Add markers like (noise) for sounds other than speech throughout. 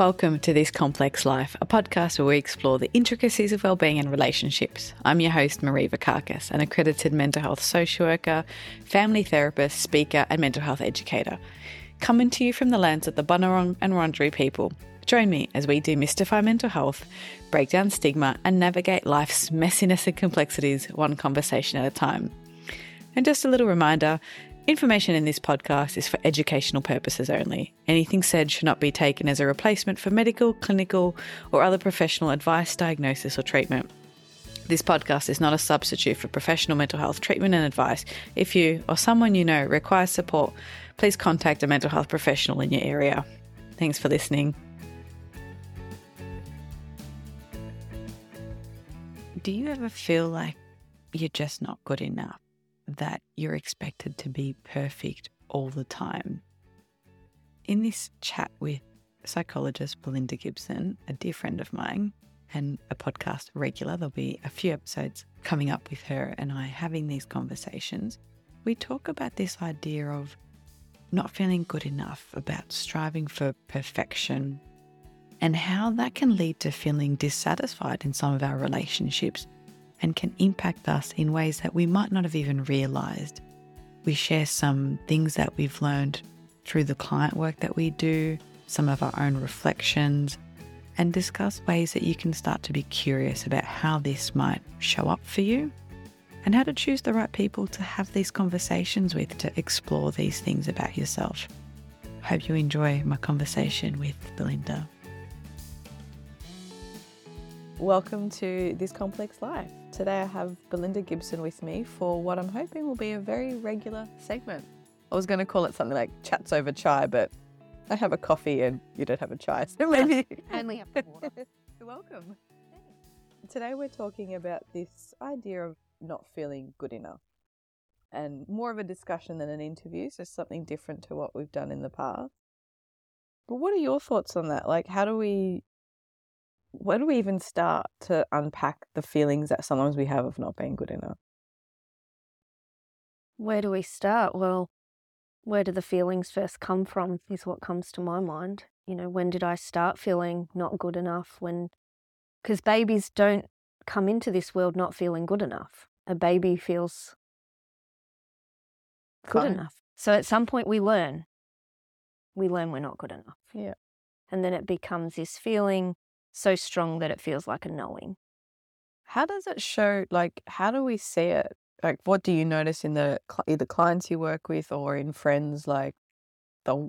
Welcome to This Complex Life, a podcast where we explore the intricacies of wellbeing and relationships. I'm your host, Marie Vakakis, an accredited mental health social worker, family therapist, speaker, and mental health educator. Coming to you from the lands of the Bunurong and Wurundjeri people. Join me as we demystify mental health, break down stigma, and navigate life's messiness and complexities one conversation at a time. And just a little reminder Information in this podcast is for educational purposes only. Anything said should not be taken as a replacement for medical, clinical, or other professional advice, diagnosis, or treatment. This podcast is not a substitute for professional mental health treatment and advice. If you or someone you know requires support, please contact a mental health professional in your area. Thanks for listening. Do you ever feel like you're just not good enough? that you're expected to be perfect all the time. In this chat with psychologist Belinda Gibson, a dear friend of mine, and a podcast regular, there'll be a few episodes coming up with her and I having these conversations. We talk about this idea of not feeling good enough, about striving for perfection, and how that can lead to feeling dissatisfied in some of our relationships and can impact us in ways that we might not have even realized. We share some things that we've learned through the client work that we do, some of our own reflections, and discuss ways that you can start to be curious about how this might show up for you and how to choose the right people to have these conversations with to explore these things about yourself. Hope you enjoy my conversation with Belinda. Welcome to This Complex Life. Today I have Belinda Gibson with me for what I'm hoping will be a very regular segment. I was going to call it something like Chats Over Chai, but I have a coffee and you don't have a chai, so (laughs) maybe. I only have water. (laughs) Welcome. Today we're talking about this idea of not feeling good enough and more of a discussion than an interview, so something different to what we've done in the past. But what are your thoughts on that? Like, how do we where do we even start to unpack the feelings that sometimes we have of not being good enough? Where do we start? Well, where do the feelings first come from is what comes to my mind. You know, when did I start feeling not good enough? When, because babies don't come into this world not feeling good enough. A baby feels good Fine. enough. So at some point we learn. We learn we're not good enough. Yeah. And then it becomes this feeling so strong that it feels like a knowing. How does it show? Like, how do we see it? Like, what do you notice in the either clients you work with or in friends? Like, the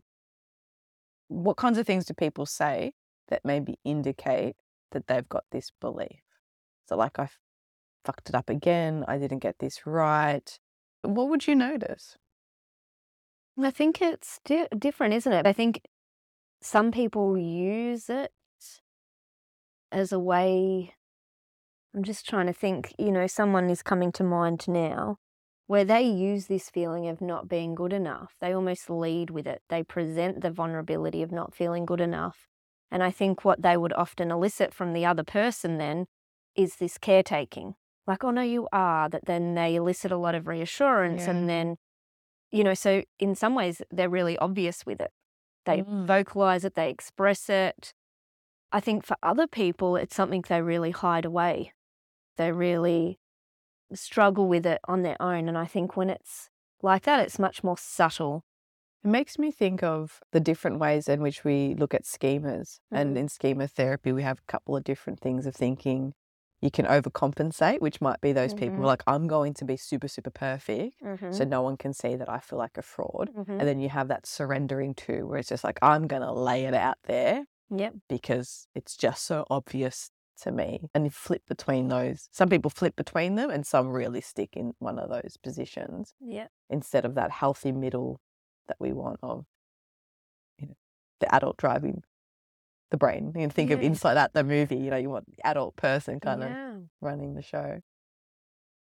what kinds of things do people say that maybe indicate that they've got this belief? So, like, I fucked it up again. I didn't get this right. What would you notice? I think it's di- different, isn't it? I think some people use it as a way. I'm just trying to think, you know, someone is coming to mind now where they use this feeling of not being good enough. They almost lead with it. They present the vulnerability of not feeling good enough. And I think what they would often elicit from the other person then is this caretaking. Like, oh, no, you are. That then they elicit a lot of reassurance. Yeah. And then, you know, so in some ways, they're really obvious with it. They Mm. vocalize it, they express it. I think for other people, it's something they really hide away. They really struggle with it on their own. And I think when it's like that, it's much more subtle. It makes me think of the different ways in which we look at schemas. And Mhm. in schema therapy, we have a couple of different things of thinking. You can overcompensate, which might be those people Mhm. like, I'm going to be super, super perfect. Mm-hmm. So no one can see that I feel like a fraud. Mhm. And then you have that surrendering too, where it's just like, I'm going to lay it out there Yep. because it's just so obvious to me. And you flip between those. Some people flip between them and some really stick in one of those positions Yep. instead of that healthy middle that we want of you know the adult driving the brain. You can think of inside out the movie, you know, you want the adult person kind of yeah. running the show.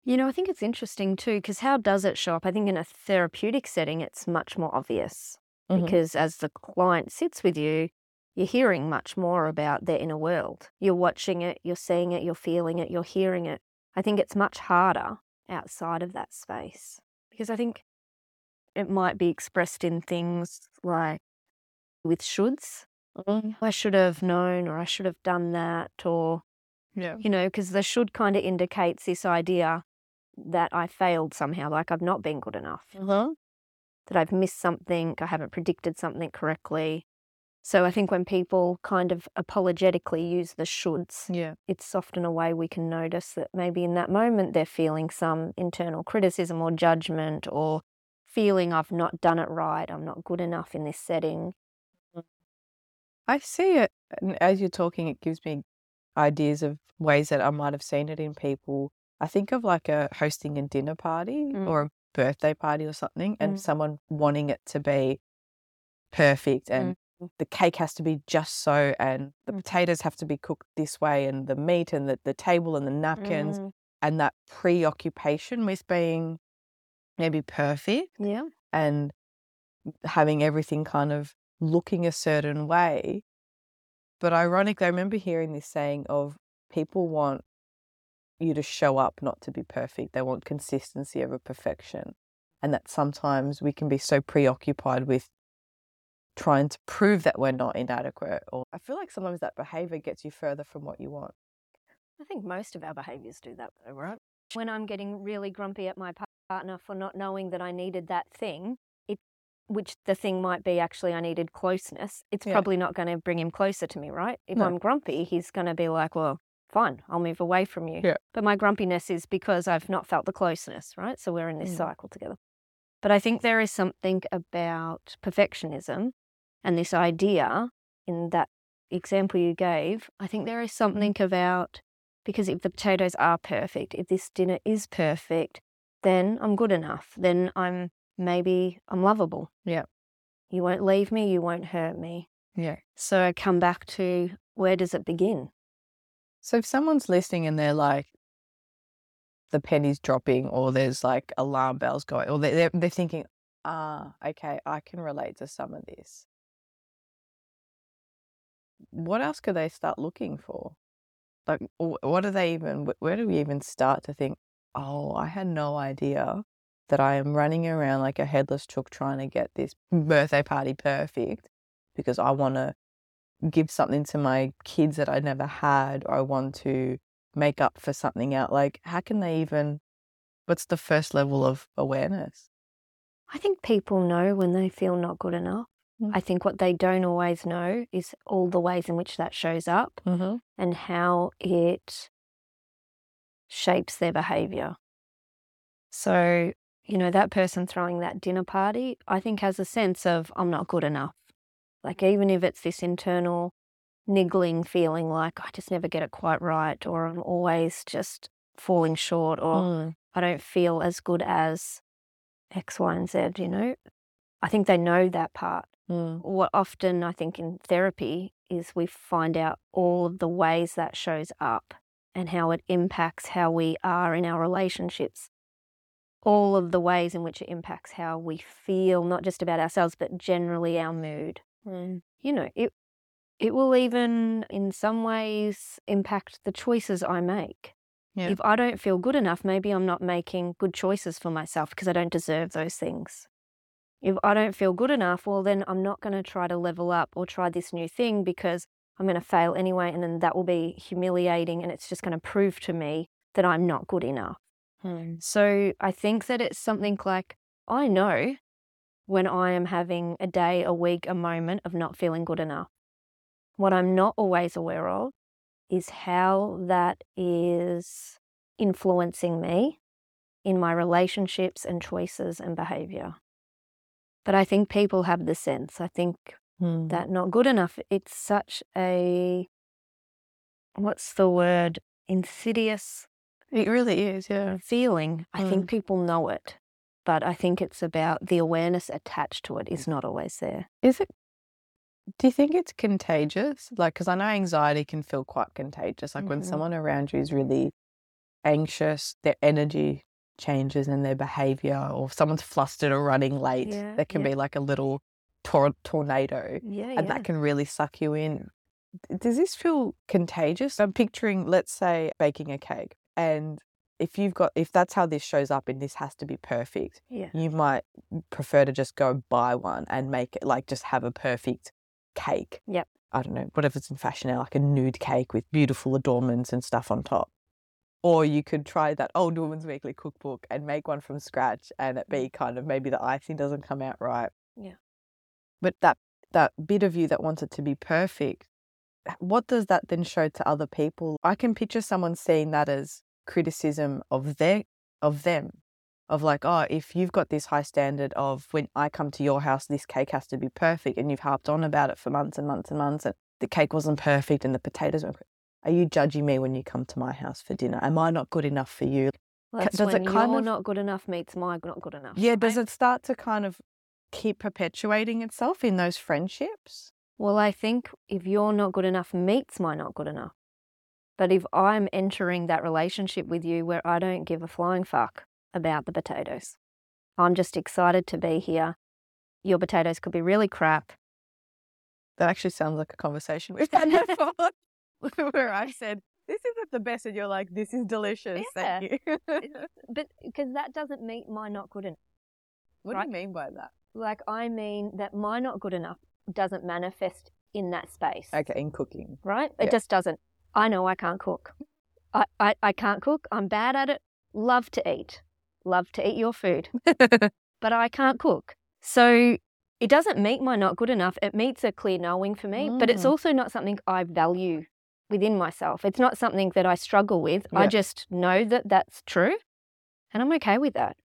You know, I think it's interesting too, because how does it show up? I think in a therapeutic setting, it's much more obvious Mhm. because as the client sits with you, you're hearing much more about their inner world. You're watching it, you're seeing it, you're feeling it, you're hearing it. I think it's much harder outside of that space because I think it might be expressed in things like with shoulds. Mm. I should have known, or I should have done that, or, Yeah. you know, because the should kind of indicates this idea that I failed somehow, like I've not been good enough, Uh-huh. that I've missed something, I haven't predicted something correctly. So I think when people kind of apologetically use the shoulds, Yeah. it's often a way we can notice that maybe in that moment they're feeling some internal criticism or judgment or feeling I've not done it right, I'm not good enough in this setting. I see it, and as you're talking, it gives me ideas of ways that I might have seen it in people. I think of like a hosting a dinner party Mm. or a birthday party or something, and Mm. someone wanting it to be perfect, and the cake has to be just so, and the Mm. potatoes have to be cooked this way, and the meat and the, the table and the napkins, Mm, and that preoccupation with being maybe perfect yeah. and having everything kind of looking a certain way. But ironically, I remember hearing this saying of people want you to show up, not to be perfect. They want consistency over perfection. And that sometimes we can be so preoccupied with trying to prove that we're not inadequate. Or I feel like sometimes that behavior gets you further from what you want. I think most of our behaviors do that though, right? When I'm getting really grumpy at my partner for not knowing that I needed that thing, it which the thing might be actually I needed closeness, it's Yeah. probably not going to bring him closer to me, right? If No. I'm grumpy, he's going to be like, "Well, fine, I'll move away from you." Yeah. But my grumpiness is because I've not felt the closeness, right? So we're in this Mm. cycle together. But I think there is something about perfectionism and this idea in that example you gave. I think there is something about because if the potatoes are perfect, if this dinner is perfect, then I'm good enough. Then I'm maybe I'm lovable. Yeah. You won't leave me, you won't hurt me. Yeah. So I come back to where does it begin? So if someone's listening and they're like, the penny's dropping, or there's like alarm bells going, or they're they're, they're thinking, ah, okay, I can relate to some of this. What else could they start looking for? Like, what do they even? Where do we even start to think? Oh, I had no idea that I am running around like a headless chook trying to get this birthday party perfect because I want to give something to my kids that I never had, or I want to make up for something out. Like, how can they even? What's the first level of awareness? I think people know when they feel not good enough. Mm. I think what they don't always know is all the ways in which that shows up Mm-hmm. and how it shapes their behavior. So, you know, that person throwing that dinner party, I think has a sense of, I'm not good enough. Like, even if it's this internal niggling feeling like I just never get it quite right, or I'm always just falling short, or Mm. I don't feel as good as X, Y, and Z, you know? I think they know that part Mm. what often I think in therapy is we find out all of the ways that shows up and how it impacts how we are in our relationships. All of the ways in which it impacts how we feel, not just about ourselves, but generally our mood. Mm. You know, it it will even in some ways impact the choices I make. Yeah. If I don't feel good enough, maybe I'm not making good choices for myself because I don't deserve those things if I don't feel good enough, well, then I'm not going to try to level up or try this new thing because I'm going to fail anyway. And then that will be humiliating and it's just going to prove to me that I'm not good enough. Mm. So I think that it's something like I know when I am having a day, a week, a moment of not feeling good enough. What I'm not always aware of is how that is influencing me in my relationships and choices and behavior. But I think people have the sense. I think Mm. that not good enough, it's such a, what's the word, insidious It really is, yeah. feeling. I Mm. think people know it. But I think it's about the awareness attached to it is not always there. Is it? Do you think it's contagious? Like, because I know anxiety can feel quite contagious. Like when Mhm. someone around you is really anxious, their energy changes in their behavior, or if someone's flustered or running late, Yeah, there can yeah. be like a little tor- tornado, Yeah, and that can really suck you in. Does this feel contagious? I'm picturing, let's say, baking a cake, and if you've got if that's how this shows up and this has to be perfect, Yeah. you might prefer to just go buy one and make it like just have a perfect cake. Yep. I don't know, whatever's in fashion now, like a nude cake with beautiful adornments and stuff on top. Or you could try that old woman's weekly cookbook and make one from scratch and it be mm. kind of maybe the icing doesn't come out right. Yeah. But that that bit of you that wants it to be perfect, what does that then show to other people? I can picture someone seeing that as criticism of their of them. Of like, oh, if you've got this high standard of when I come to your house, this cake has to be perfect, and you've harped on about it for months and months and months, and the cake wasn't perfect and the potatoes weren't. Are you judging me when you come to my house for dinner? Am I not good enough for you? Well, that's does it when kind your of- not good enough meets my not good enough. Yeah, does it start to kind of keep perpetuating itself in those friendships? Well, I think if you're not good enough meets my not good enough. But if I'm entering that relationship with you where I don't give a flying fuck about the potatoes, I'm just excited to be here. Your potatoes could be really crap. That actually sounds like a conversation we've had (laughs) before, (laughs) where I said, "This isn't the best," and you're like, "This is delicious." Thank you. (laughs) (laughs) But because that doesn't meet my not good enough. what Right. do you mean by that? Like, I mean that my not good enough doesn't manifest in that space. Okay, in cooking. right? Yeah. It just doesn't. I know I can't cook. I, I, I can't cook. I'm bad at it. Love to eat. Love to eat your food, but I can't cook. So it doesn't meet my not good enough. It meets a clear knowing for me, but it's Mm. also not something I value within myself. It's not something that I struggle with. I just know that that's true and I'm okay with that.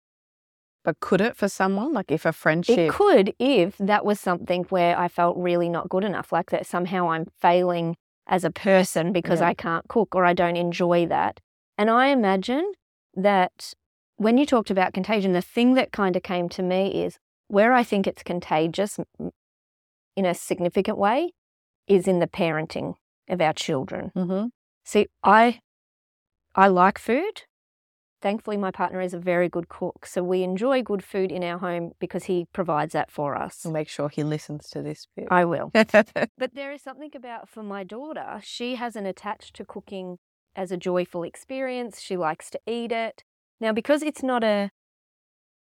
But could it for someone? Like if a friendship. It could if that was something where I felt really not good enough, like that somehow I'm failing as a person because Yeah. I can't cook or I don't enjoy that. And I imagine that when you talked about contagion, the thing that kind of came to me is where I think it's contagious in a significant way is in the parenting of our children. hmm See, I I like food. Thankfully, my partner is a very good cook, so we enjoy good food in our home because he provides that for us. I'll make sure he listens to this bit. I will. (laughs) But there is something about for my daughter, she hasn't attached to cooking as a joyful experience. She likes to eat it. Now, because it's not a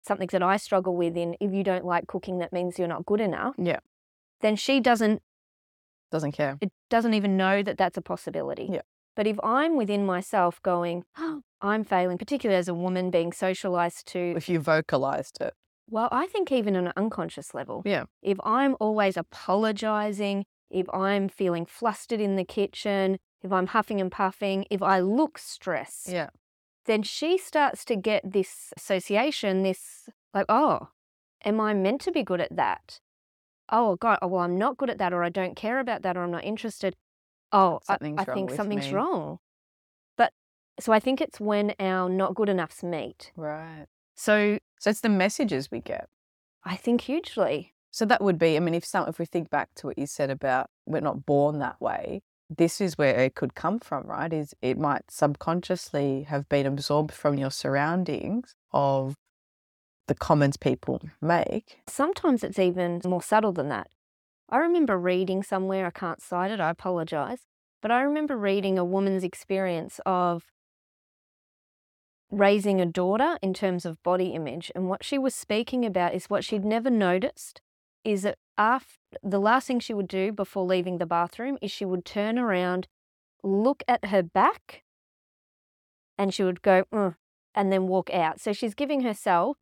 something that I struggle with in if you don't like cooking, that means you're not good enough. Yeah. Then she doesn't Doesn't care. it doesn't even know that that's a possibility. Yeah. But if I'm within myself going, oh, I'm failing, particularly as a woman being socialized to, If you vocalized it. well, I think even on an unconscious level, Yeah. if I'm always apologizing, if I'm feeling flustered in the kitchen, if I'm huffing and puffing, if I look stressed, Yeah. then she starts to get this association, this like, oh, am I meant to be good at that? Oh, God, oh, well, I'm not good at that, or I don't care about that, or I'm not interested. Oh, I- I, think something's me. wrong. But so I think it's when our not good enoughs meet. Right. So So it's the messages we get. I think hugely. So that would be, I mean, if some, if we think back to what you said about we're not born that way, this is where it could come from, right? Is it might subconsciously have been absorbed from your surroundings of the comments people make. Sometimes it's even more subtle than that. I remember reading somewhere, I can't cite it, I apologize, but I remember reading a woman's experience of raising a daughter in terms of body image. And what she was speaking about is what she'd never noticed is that after, the last thing she would do before leaving the bathroom is she would turn around, look at her back, and she would go, "Ugh," and then walk out. So she's giving herself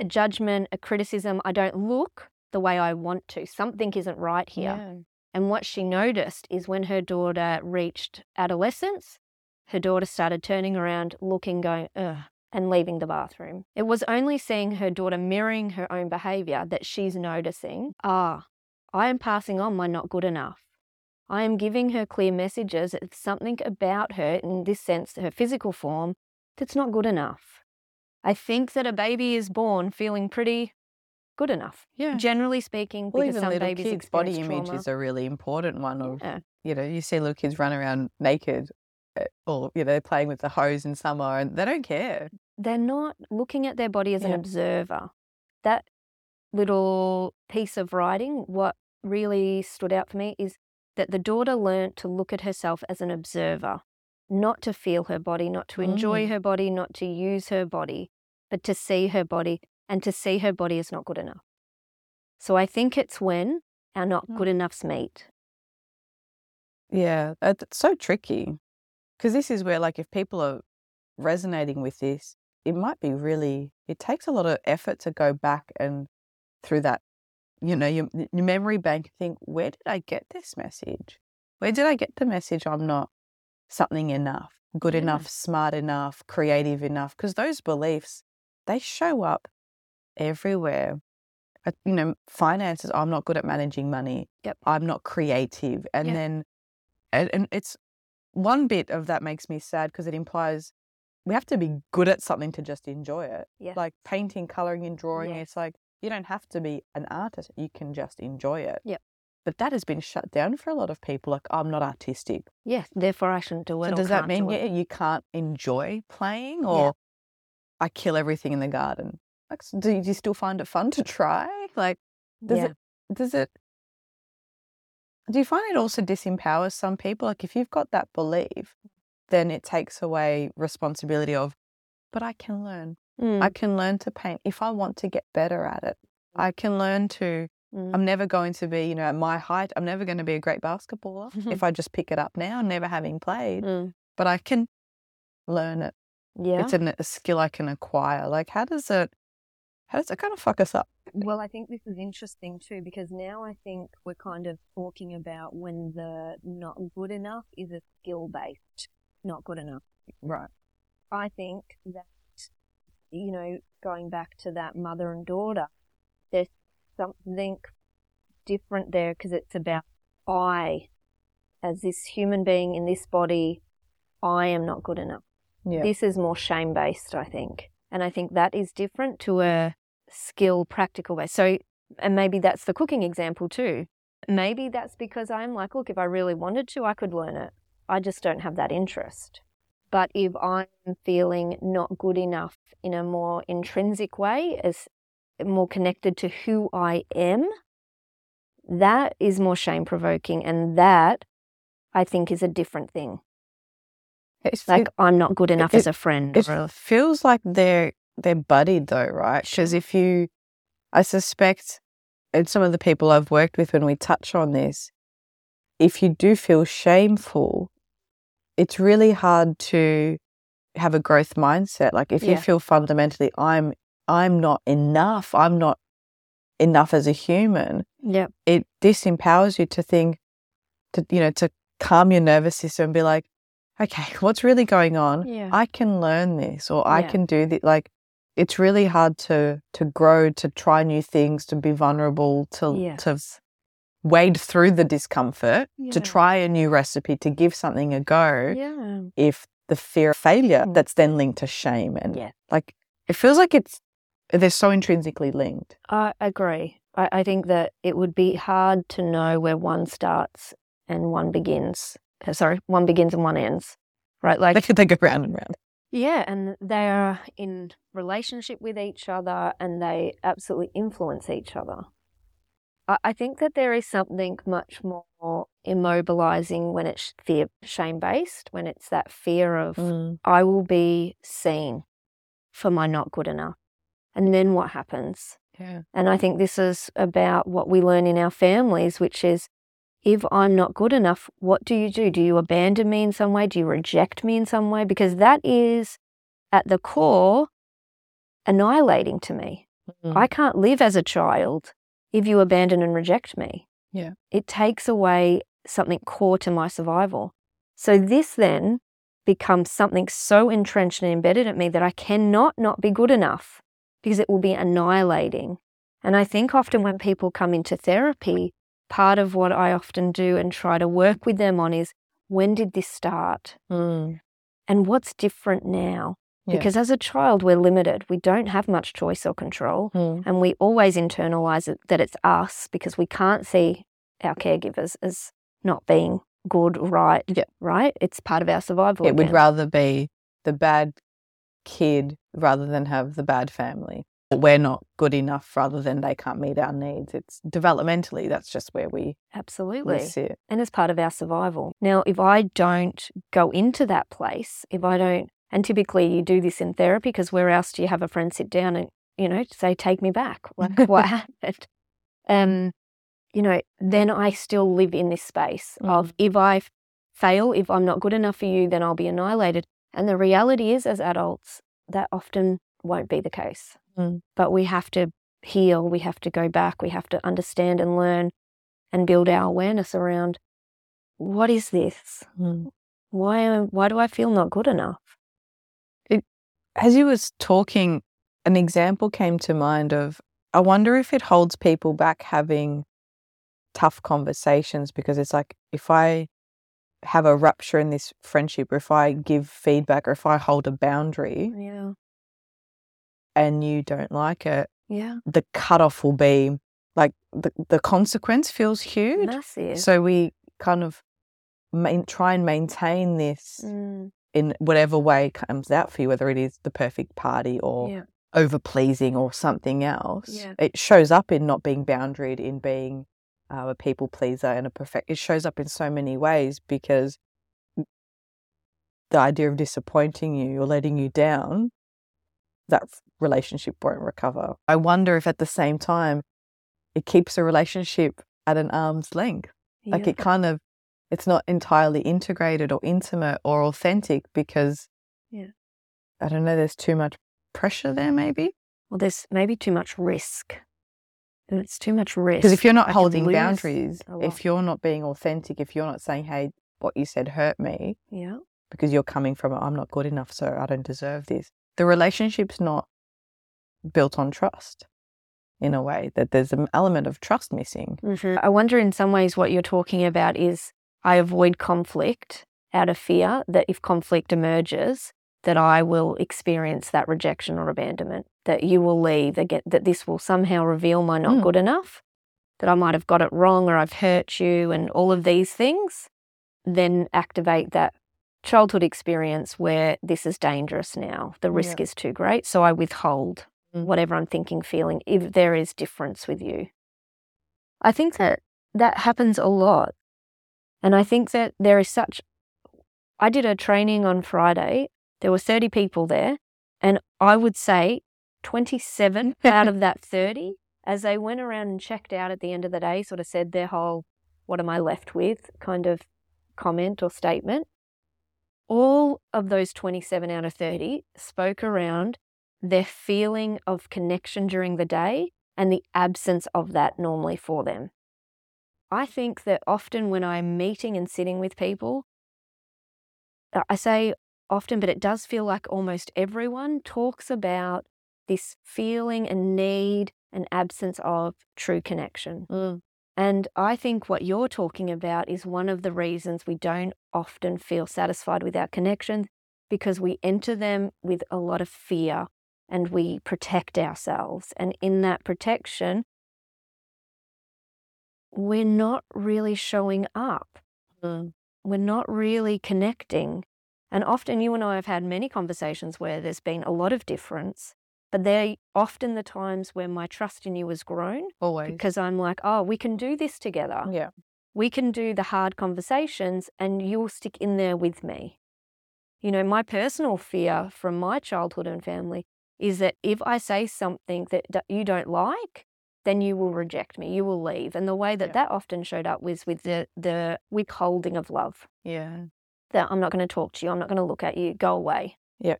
a judgment, a criticism. I don't look the way I want to. Something isn't right here. And what she noticed is when her daughter reached adolescence, her daughter started turning around, looking, going, ugh, and leaving the bathroom. It was only seeing her daughter mirroring her own behavior that she's noticing, ah, I am passing on my not good enough. I am giving her clear messages. It's something about her, in this sense, her physical form, that's not good enough. I think that a baby is born feeling pretty good enough. Yeah. Generally speaking, Well, because even some little babies kids' body experience image is a really important one. Of Yeah. you know, you see little kids run around naked, uh, or you know, they're playing with the hose in summer, and they don't care. They're not looking at their body as an observer. That little piece of writing, what really stood out for me is that the daughter learnt to look at herself as an observer. Not to feel her body, not to enjoy Mm. her body, not to use her body, but to see her body and to see her body is not good enough. So I think it's when our not Mm. good enoughs meet. Yeah, uh, it's so tricky because this is where, like, if people are resonating with this, it might be really, it takes a lot of effort to go back and through that, you know, your, your memory bank, think, where did I get this message? Where did I get the message I'm not something enough, good Yeah. enough, smart enough, creative enough? Because those beliefs, they show up everywhere. You know, finances, I'm not good at managing money. Yep. I'm not creative. And Yeah. then, and, and it's one bit of that makes me sad because it implies we have to be good at something to just enjoy it. Yeah. Like painting, coloring, and drawing. Yeah. It's like you don't have to be an artist, you can just enjoy it. Yep. But that has been shut down for a lot of people. Like, I'm not artistic. Yes, therefore I shouldn't do it. So does that mean yeah, you can't enjoy playing or I kill everything in the garden? Like, do you, do you still find it fun to try? Like, does yeah. it does it do you find it also disempowers some people? Like if you've got that belief, then it takes away responsibility of, but I can learn. Mm, I can learn to paint if I want to get better at it. I can learn to mm. I'm never going to be, you know, at my height, I'm never going to be a great basketballer if (laughs) I just pick it up now, never having played. Mm, But I can learn it. yeah. It's an, a skill I can acquire. Like how does it how does it kind of fuck us up? Well, I think this is interesting too because now I think we're kind of talking about when the not good enough is a skill based not good enough. Right. I think that, you know, going back to that mother and daughter, there's something different there because it's about I, as this human being in this body, I am not good enough. Yeah. This is more shame based, I think. And I think that is different to a skill practical way. So, and maybe that's the cooking example too. Maybe that's because I'm like, look, if I really wanted to, I could learn it. I just don't have that interest. But if I'm feeling not good enough in a more intrinsic way, as more connected to who I am, that is more shame provoking. And that I think is a different thing. It's, Like I'm not good enough it- as a friend. It a- feels like they're they're buddied though, right? Because if you, I suspect, and some of the people I've worked with when we touch on this, if you do feel shameful, it's really hard to have a growth mindset. Like if you feel fundamentally, I'm I'm not enough. I'm not enough as a human. Yep. It disempowers you to think, to you know, to calm your nervous system and be like, okay, (laughs) what's really going on? Yeah. I can learn this or I Yeah. can do this. Like, it's really hard to to grow, to try new things, to be vulnerable, to to wade through the discomfort, Yeah. to try a new recipe, to give something a go. Yeah. If the fear of failure Mm. that's then linked to shame and Yeah. like it feels like it's they're so intrinsically linked. I agree. I, I think that it would be hard to know where one starts and one begins. uh, Sorry, one begins and one ends. Right? Like, They, they go round and round. yeah, and they are in relationship with each other and they absolutely influence each other. I, I think that there is something much more immobilizing when it's fear, shame based, when it's that fear of Mm. I will be seen for my not good enough. And then what happens? Yeah. And I think this is about what we learn in our families, which is if I'm not good enough, what do you do? Do you abandon me in some way? Do you reject me in some way? Because that is at the core annihilating to me. Mm. I can't live as a child if you abandon and reject me. Yeah. It takes away something core to my survival. So this then becomes something so entrenched and embedded at me that I cannot not be good enough because it will be annihilating. And I think often when people come into therapy, part of what I often do and try to work with them on is when did this start? Mm. And what's different now? Yeah. Because as a child, we're limited. We don't have much choice or control. Mm. And we always internalize it that it's us because we can't see our caregivers as not being good, right? Yeah. Right? It's part of our survival. It would rather be the bad kid rather than have the bad family. we're not good enough rather than they can't meet our needs. It's developmentally, that's just where we, we Absolutely. sit. and as part of our survival. Now, if I don't go into that place, if I don't, and typically you do this in therapy because where else do you have a friend sit down and, you know, say, take me back? (laughs) Like, what happened? Um, you know, then I still live in this space of if I fail, if I'm not good enough for you, then I'll be annihilated. And the reality is, as adults, that often won't be the case. Mm. But we have to heal, we have to go back, we have to understand and learn and build our awareness around what is this? Mm. Why, why do I feel not good enough? As you was talking, an example came to mind of I wonder if it holds people back having tough conversations because it's like if I have a rupture in this friendship, or if I give feedback, or if I hold a boundary Yeah. and you don't like it, Yeah. the cutoff will be like the, the consequence feels huge. Massive. So we kind of main, try and maintain this Mm, in whatever way comes out for you, whether it is the perfect party or yeah. over pleasing or something else. Yeah. It shows up in not being boundaried, in being uh, a people pleaser and a perfect. It shows up in so many ways because the idea of disappointing you or letting you down, that relationship won't recover. I wonder if at the same time it keeps a relationship at an arm's length. Like it kind of, it's not entirely integrated or intimate or authentic because, Yeah. I don't know, there's too much pressure there maybe. Well, there's maybe too much risk. It's too much risk. Because if you're not I holding boundaries, if you're not being authentic, if you're not saying, hey, what you said hurt me, Yeah. because you're coming from, I'm not good enough, so I don't deserve this, the relationship's not built on trust in a way, that there's an element of trust missing. Mhm. I wonder in some ways what you're talking about is I avoid conflict out of fear that if conflict emerges, that I will experience that rejection or abandonment, that you will leave, that, that this will somehow reveal my not Mm. good enough, that I might have got it wrong or I've hurt you, and all of these things, then activate that childhood experience where this is dangerous now. The risk is too great. So I withhold Mm. whatever I'm thinking, feeling, if there is difference with you. I think that that happens a lot. And I think that there is such. I did a training on Friday. There were 30 people there. And I would say 27 (laughs) out of that 30, as they went around and checked out at the end of the day, sort of said their whole, what am I left with kind of comment or statement. All of those 27 out of 30 spoke around their feeling of connection during the day and the absence of that normally for them. I think that often when I'm meeting and sitting with people, I say often, but it does feel like almost everyone talks about this feeling and need and absence of true connection. And I think what you're talking about is one of the reasons we don't often feel satisfied with our connections because we enter them with a lot of fear and we protect ourselves. And in that protection, we're not really showing up. Mm. We're not really connecting. And often you and I have had many conversations where there's been a lot of difference, but they're often the times where my trust in you has grown Always. because I'm like, oh, we can do this together. yeah. We can do the hard conversations and you'll stick in there with me. You know, my personal fear from my childhood and family is that if I say something that you don't like, then you will reject me, you will leave. And the way that Yeah. that often showed up was with the, the withholding of love Yeah. that I'm not going to talk to you, I'm not going to look at you, go away. Yeah.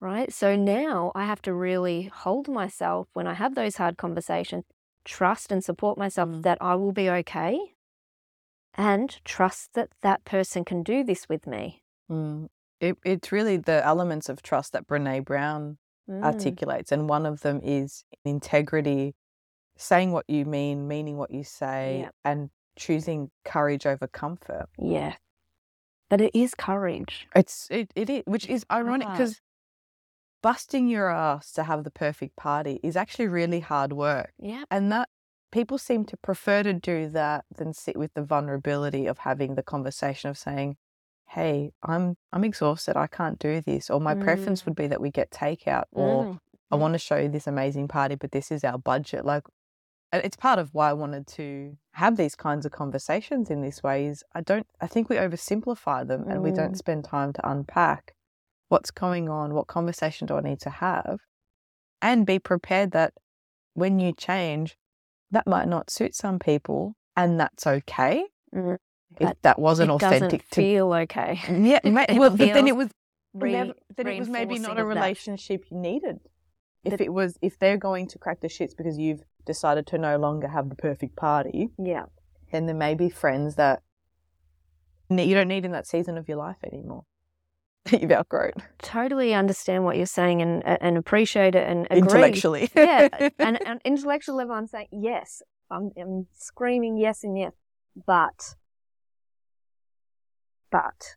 Right. So now I have to really hold myself when I have those hard conversations, trust and support myself Mm. that I will be okay, and trust that that person can do this with me. Mm. It, it's really the elements of trust that Brene Brown Mm. articulates. And one of them is integrity, saying what you mean, meaning what you say, Yeah. and choosing courage over comfort. Yeah. But it is courage. It's it, it is, which is ironic because busting your ass to have the perfect party is actually really hard work. Yeah. And that people seem to prefer to do that than sit with the vulnerability of having the conversation of saying, Hey, I'm I'm exhausted, I can't do this. Or my preference Mm. would be that we get takeout or Mm. I want to show you this amazing party, but this is our budget. Like, it's part of why I wanted to have these kinds of conversations in this way. Is I don't, I think we oversimplify them and we don't Mm. spend time to unpack what's going on, what conversation do I need to have, and be prepared that when you change, that might not suit some people, and that's okay. Mm. If that wasn't authentic doesn't to feel okay. yeah, (laughs) ma- It well, but then it was Re- never, then it was maybe not a of that. relationship you needed. If But- it was, if they're going to crack the shits because you've decided to no longer have the perfect party, Yeah. then there may be friends that you don't need in that season of your life anymore. That (laughs) you've outgrown Totally understand what you're saying and and appreciate it and agree. intellectually. (laughs) yeah, (laughs) and and intellectual level, I'm saying yes. I'm, I'm screaming yes and yes, but, but,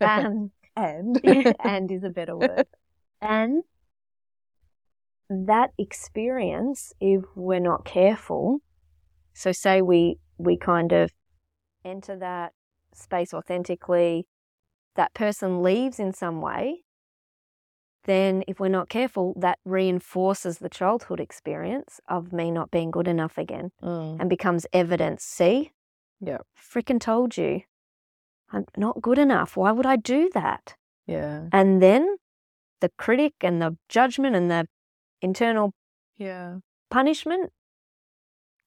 um, and and is a better word. And that experience, if we're not careful, so say we we kind of enter that space authentically, that person leaves in some way, then if we're not careful, that reinforces the childhood experience of me not being good enough again Mm, and becomes evidence. See? Yeah. Freaking told you. I'm not good enough. Why would I do that? yeah, And then the critic and the judgment and the internal yeah, punishment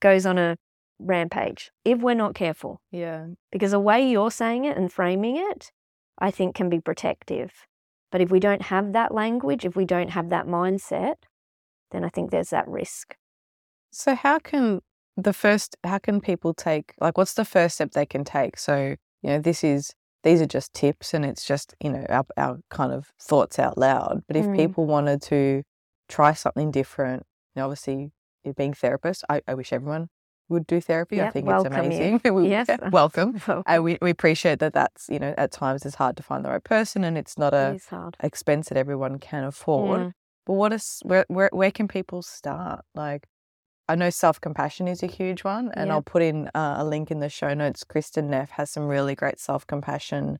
goes on a rampage if we're not careful. yeah. Because the way you're saying it and framing it, I think can be protective. But if we don't have that language, if we don't have that mindset, then I think there's that risk. So how can the first how can people take like what's the first step they can take? So, you know, this is these are just tips and it's just, you know, our, our kind of thoughts out loud. But if Mm. people wanted to try something different, you know, obviously being therapist, I, I wish everyone would do therapy. I think welcome it's amazing. (laughs) We- Yes. (laughs) welcome. (laughs) Uh, we, we appreciate that that's, you know, at times it's hard to find the right person and it's not a hard. expense that everyone can afford. Yeah. But what is where where where can people start? Like, I know self compassion is a huge one, and Yeah. I'll put in uh, a link in the show notes. Kristin Neff has some really great self compassion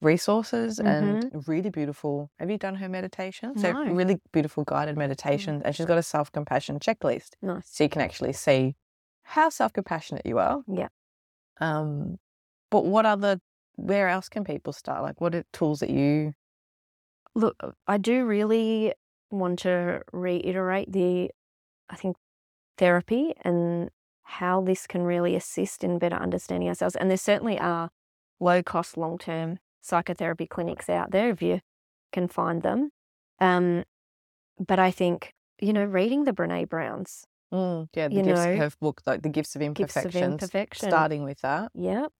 resources and really beautiful. Have you done her meditation? So Mm-hmm. No. Mm. really beautiful guided meditation, and she's got a self compassion checklist, Nice. so you can actually see how self compassionate you are. Yeah. Um, but what other? Where else can people start? Like, what are tools that you? Look, uh, I do really want to reiterate the, I think, therapy and how this can really assist in better understanding ourselves. And there certainly are low cost, long term psychotherapy clinics out there if you can find them. Um, but I think, you know, reading the Brene Browns, Mm, yeah, the You gifts, know, her book, like the gifts of Gifts imperfections. of Imperfection. Starting with that, Yep.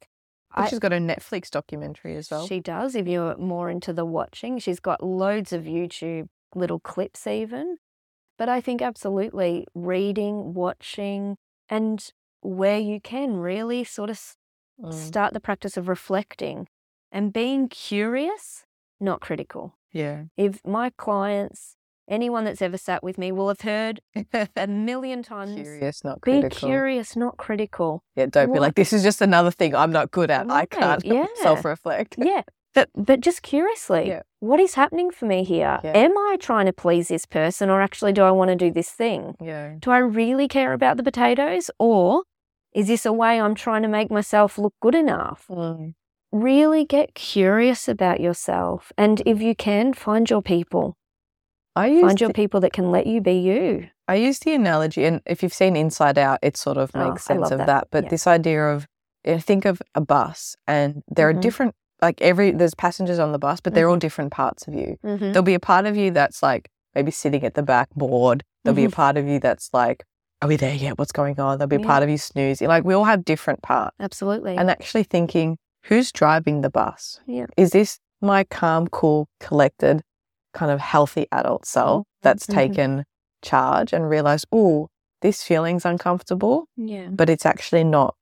I- she's got a Netflix documentary as well. She does. If you're more into the watching, she's got loads of YouTube little clips, even. But I think absolutely reading, watching, and where you can really sort of Mm, start the practice of reflecting and being curious, not critical. yeah, If my clients, anyone that's ever sat with me, will have heard (laughs) a million times curious, not be curious, not critical. Yeah, don't be like this is just another thing I'm not good at. I can't (laughs) yeah. self-reflect. (laughs) Yeah. But but just curiously, Yeah. what is happening for me here? Yeah. Am I trying to please this person or actually do I want to do this thing? Yeah, Do I really care about the potatoes or is this a way I'm trying to make myself look good enough? Mm, Really get curious about yourself and if you can find your people. I Find your the, people that can let you be you. I use the analogy, and if you've seen Inside Out, it sort of Oh, makes sense of that. that. But Yeah. this idea of uh, think of a bus, and there Mhm. are different like every there's passengers on the bus, but they're all different parts of you. Mm-hmm. There'll be a part of you that's like maybe sitting at the back bored. There'll be a Mhm. part of you that's like, are we there yet? What's going on? There'll be a Yeah. part of you snoozing. Like we all have different parts. Absolutely. And actually thinking, who's driving the bus? Yeah. Is this my calm, cool, collected, kind of healthy adult self that's Mhm. taken charge and realized, oh, this feeling's uncomfortable, yeah. but it's actually not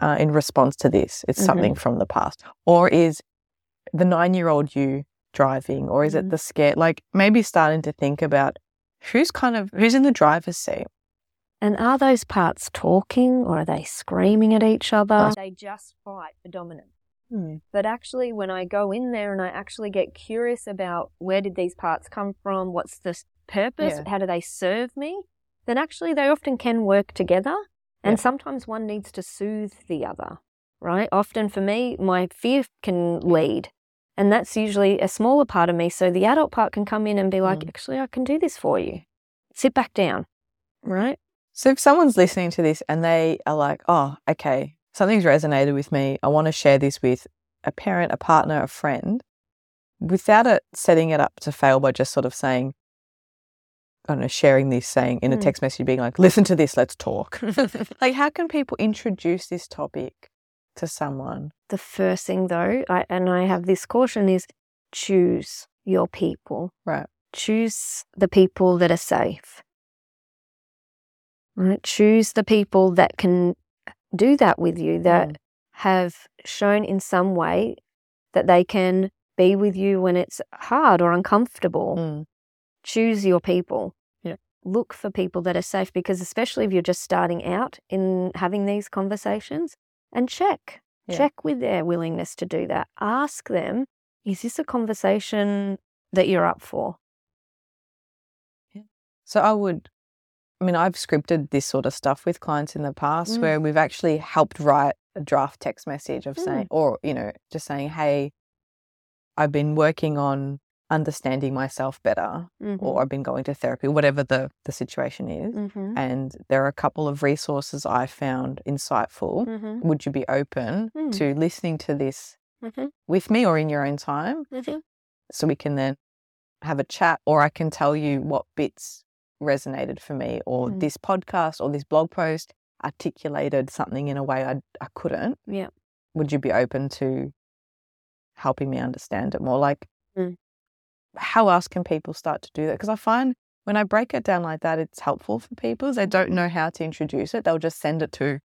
uh, in response to this. It's Mhm. something from the past. Or is the nine year old you driving? Or is Mhm. it the scared? Like maybe starting to think about who's kind of, who's in the driver's seat? And are those parts talking or are they screaming at each other? Are they just fight for dominance. Hmm. But actually, when I go in there and I actually get curious about where did these parts come from, what's the purpose, Yeah. how do they serve me, then actually they often can work together. And Yeah. sometimes one needs to soothe the other, right? Often for me, my fear can lead. And that's usually a smaller part of me. So the adult part can come in and be like, Mm. actually, I can do this for you. Sit back down, right? So if someone's listening to this and they are like, oh, okay, something's resonated with me, I want to share this with a parent, a partner, a friend, without it setting it up to fail by just sort of saying, I don't know, sharing this, saying in a Mm. text message, being like, listen to this, let's talk. (laughs) like, how can people introduce this topic to someone? the first thing though, I, and I have this caution is choose your people. Right. Choose the people that are safe. Right? Choose the people that can do that with you, that Mm. have shown in some way that they can be with you when it's hard or uncomfortable. Mm. Choose your people. Yeah. Look for people that are safe because, especially if you're just starting out in having these conversations, and check. Yeah. Check with their willingness to do that. Ask them, is this a conversation that you're up for? Yeah. So I would, I mean, I've scripted this sort of stuff with clients in the past Mm. where we've actually helped write a draft text message of saying, or, you know, just saying, hey, I've been working on understanding myself better, Mm-hmm. or I've been going to therapy, whatever the, the situation is. mm-hmm. And there are a couple of resources I found insightful. Mm-hmm. Would you be open Mm. to listening to this Mm-hmm. with me or in your own time? Mm-hmm. so we can then have a chat or I can tell you what bits resonated for me or Mm. this podcast or this blog post articulated something in a way I, I couldn't. Yeah. Would you be open to helping me understand it more? Like, Mm. how else can people start to do that? Because I find when I break it down like that, it's helpful for people. They don't know how to introduce it. They'll just send it to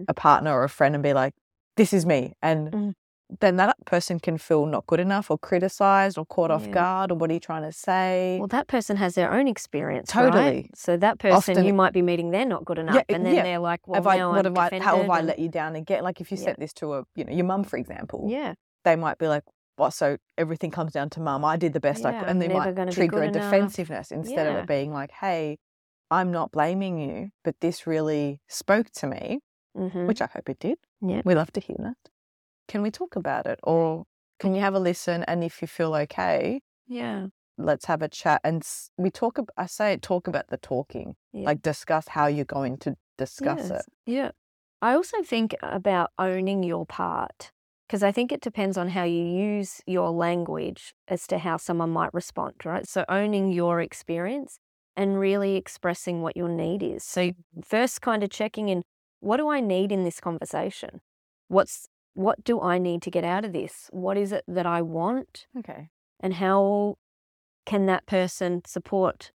Mm. a partner or a friend and be like, this is me. And Mm. Then that person can feel not good enough or criticized or caught off guard or what are you trying to say? Well, that person has their own experience, right? Totally. So that person Often- you might be meeting, they're not good enough, and then yeah. they're like, "Well, have I, what I'm have I, how have I let you down again? Like if you Yeah. said this to a, you know, your mum, for example, Yeah, they might be like, "What? So everything comes down to mum. I did the best I could," and they might trigger a enough. defensiveness instead of it being like, "Hey, I'm not blaming you, but this really spoke to me," mm-hmm. which I hope it did. Yeah. we love to hear that. Can we talk about it, or can you have a listen? And if you feel okay, yeah, let's have a chat and we talk i say talk about the talking Yeah. like discuss how you're going to discuss Yes. it Yeah. I also think about owning your part because I think it depends on how you use your language as to how someone might respond, right? So owning your experience and really expressing what your need is. So first kind of checking in what do I need in this conversation? What's what do I need to get out of this? What is it that I want okay and how can that person support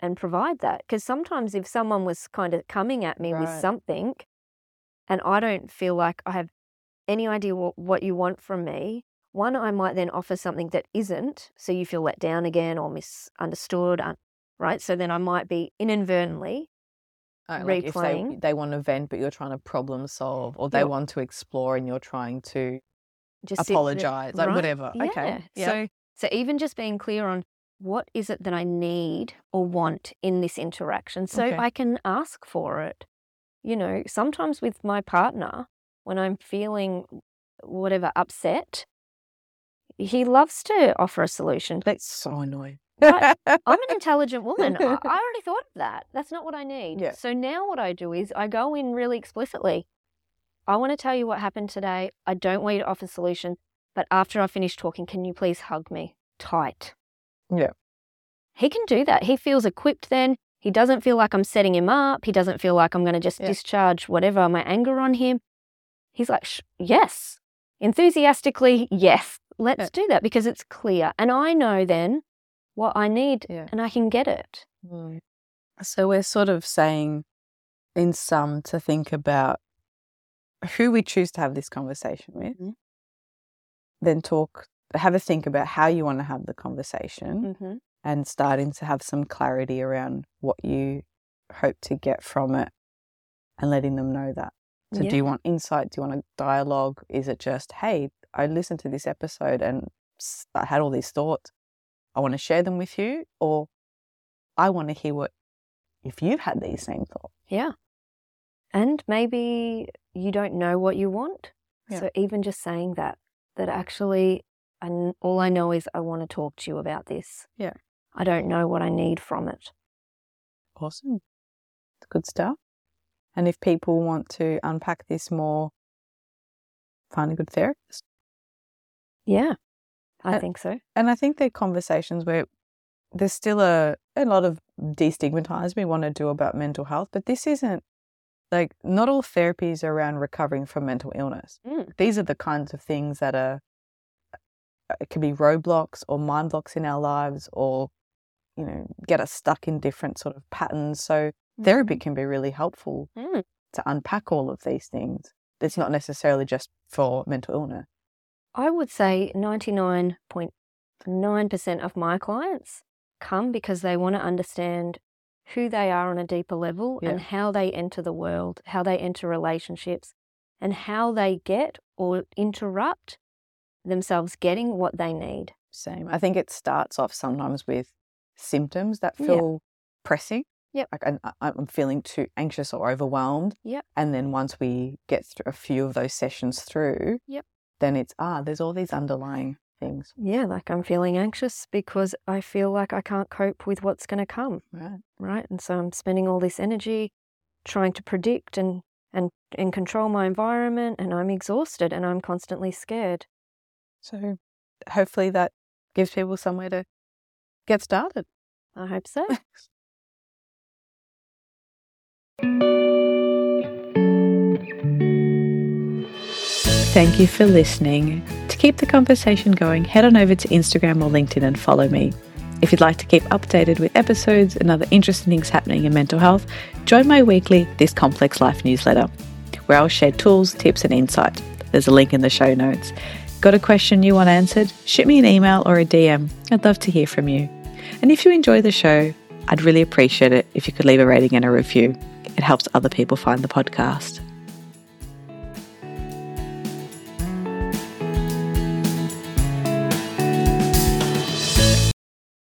and provide that? Because sometimes if someone was kind of coming at me with something and I don't feel like I have any idea what, what you want from me, one, I might then offer something that isn't, so you feel let down again or misunderstood, right? So then I might be inadvertently, Uh, like if they, they want to vent but you're trying to problem solve or they Yeah. want to explore and you're trying to just apologize like right? whatever Yeah. okay yeah So so even just being clear on what is it that I need or want in this interaction so Okay. I can ask for it. You know, sometimes with my partner when I'm feeling whatever upset, he loves to offer a solution. But that's so annoying Right. (laughs) I'm an intelligent woman. I, I already thought of that. That's not what I need. Yeah. So now what I do is I go in really explicitly. I want to tell you what happened today. I don't want you to offer a solution, but after I finish talking, can you please hug me tight? Yeah. He can do that. He feels equipped then. He doesn't feel like I'm setting him up. He doesn't feel like I'm going to just Yeah. discharge whatever my anger on him. He's like, Sh- yes, enthusiastically, yes, let's Yeah. do that because it's clear. And I know then what I need Yeah. and I can get it. Mm. So we're sort of saying, in sum, to think about who we choose to have this conversation with, Mhm. then talk, have a think about how you want to have the conversation, Mm-hmm. and starting to have some clarity around what you hope to get from it, and letting them know that. So, do you want insight? Do you want a dialogue? Is it just, hey, I listened to this episode and I had all these thoughts. I want to share them with you, or I want to hear what if you've had these same thoughts. Yeah. And maybe you don't know what you want. Yeah. So even just saying that, that actually, and all I know is I want to talk to you about this. Yeah. I don't know what I need from it. Awesome. Good stuff. And if people want to unpack this more, find a good therapist. Yeah, I Uh, think so. And I think they're conversations where there's still a, a lot of destigmatized we want to do about mental health, but this isn't like not all therapies are around recovering from mental illness. Mm. These are the kinds of things that are it can be roadblocks or mind blocks in our lives or you know get us stuck in different sort of patterns. So therapy can be really helpful Mm. to unpack all of these things. It's not necessarily just for mental illness. I would say 99.9% of my clients come because they want to understand who they are on a deeper level Yeah. and how they enter the world, how they enter relationships, and how they get or interrupt themselves getting what they need. Same. I think it starts off sometimes with symptoms that Yeah. feel pressing. Yep. Like I'm, uh, I'm feeling too anxious or overwhelmed. Yep. And then once we get through a few of those sessions through, Yep. Then it's ah, there's all these underlying things. Yeah, like I'm feeling anxious because I feel like I can't cope with what's going to come. Right. right? And so I'm spending all this energy trying to predict and and and control my environment, and I'm exhausted and I'm constantly scared. So hopefully that gives people somewhere to get started. I hope so. (laughs) Thank you for listening. To keep the conversation going, head on over to Instagram or LinkedIn and follow me. If you'd like to keep updated with episodes and other interesting things happening in mental health, join my weekly This Complex Life newsletter, where I'll share tools, tips, and insight. There's a link in the show notes. Got a question you want answered? Shoot me an email or a DM. I'd love to hear from you. And if you enjoy the show, I'd really appreciate it if you could leave a rating and a review. It helps other people find the podcast.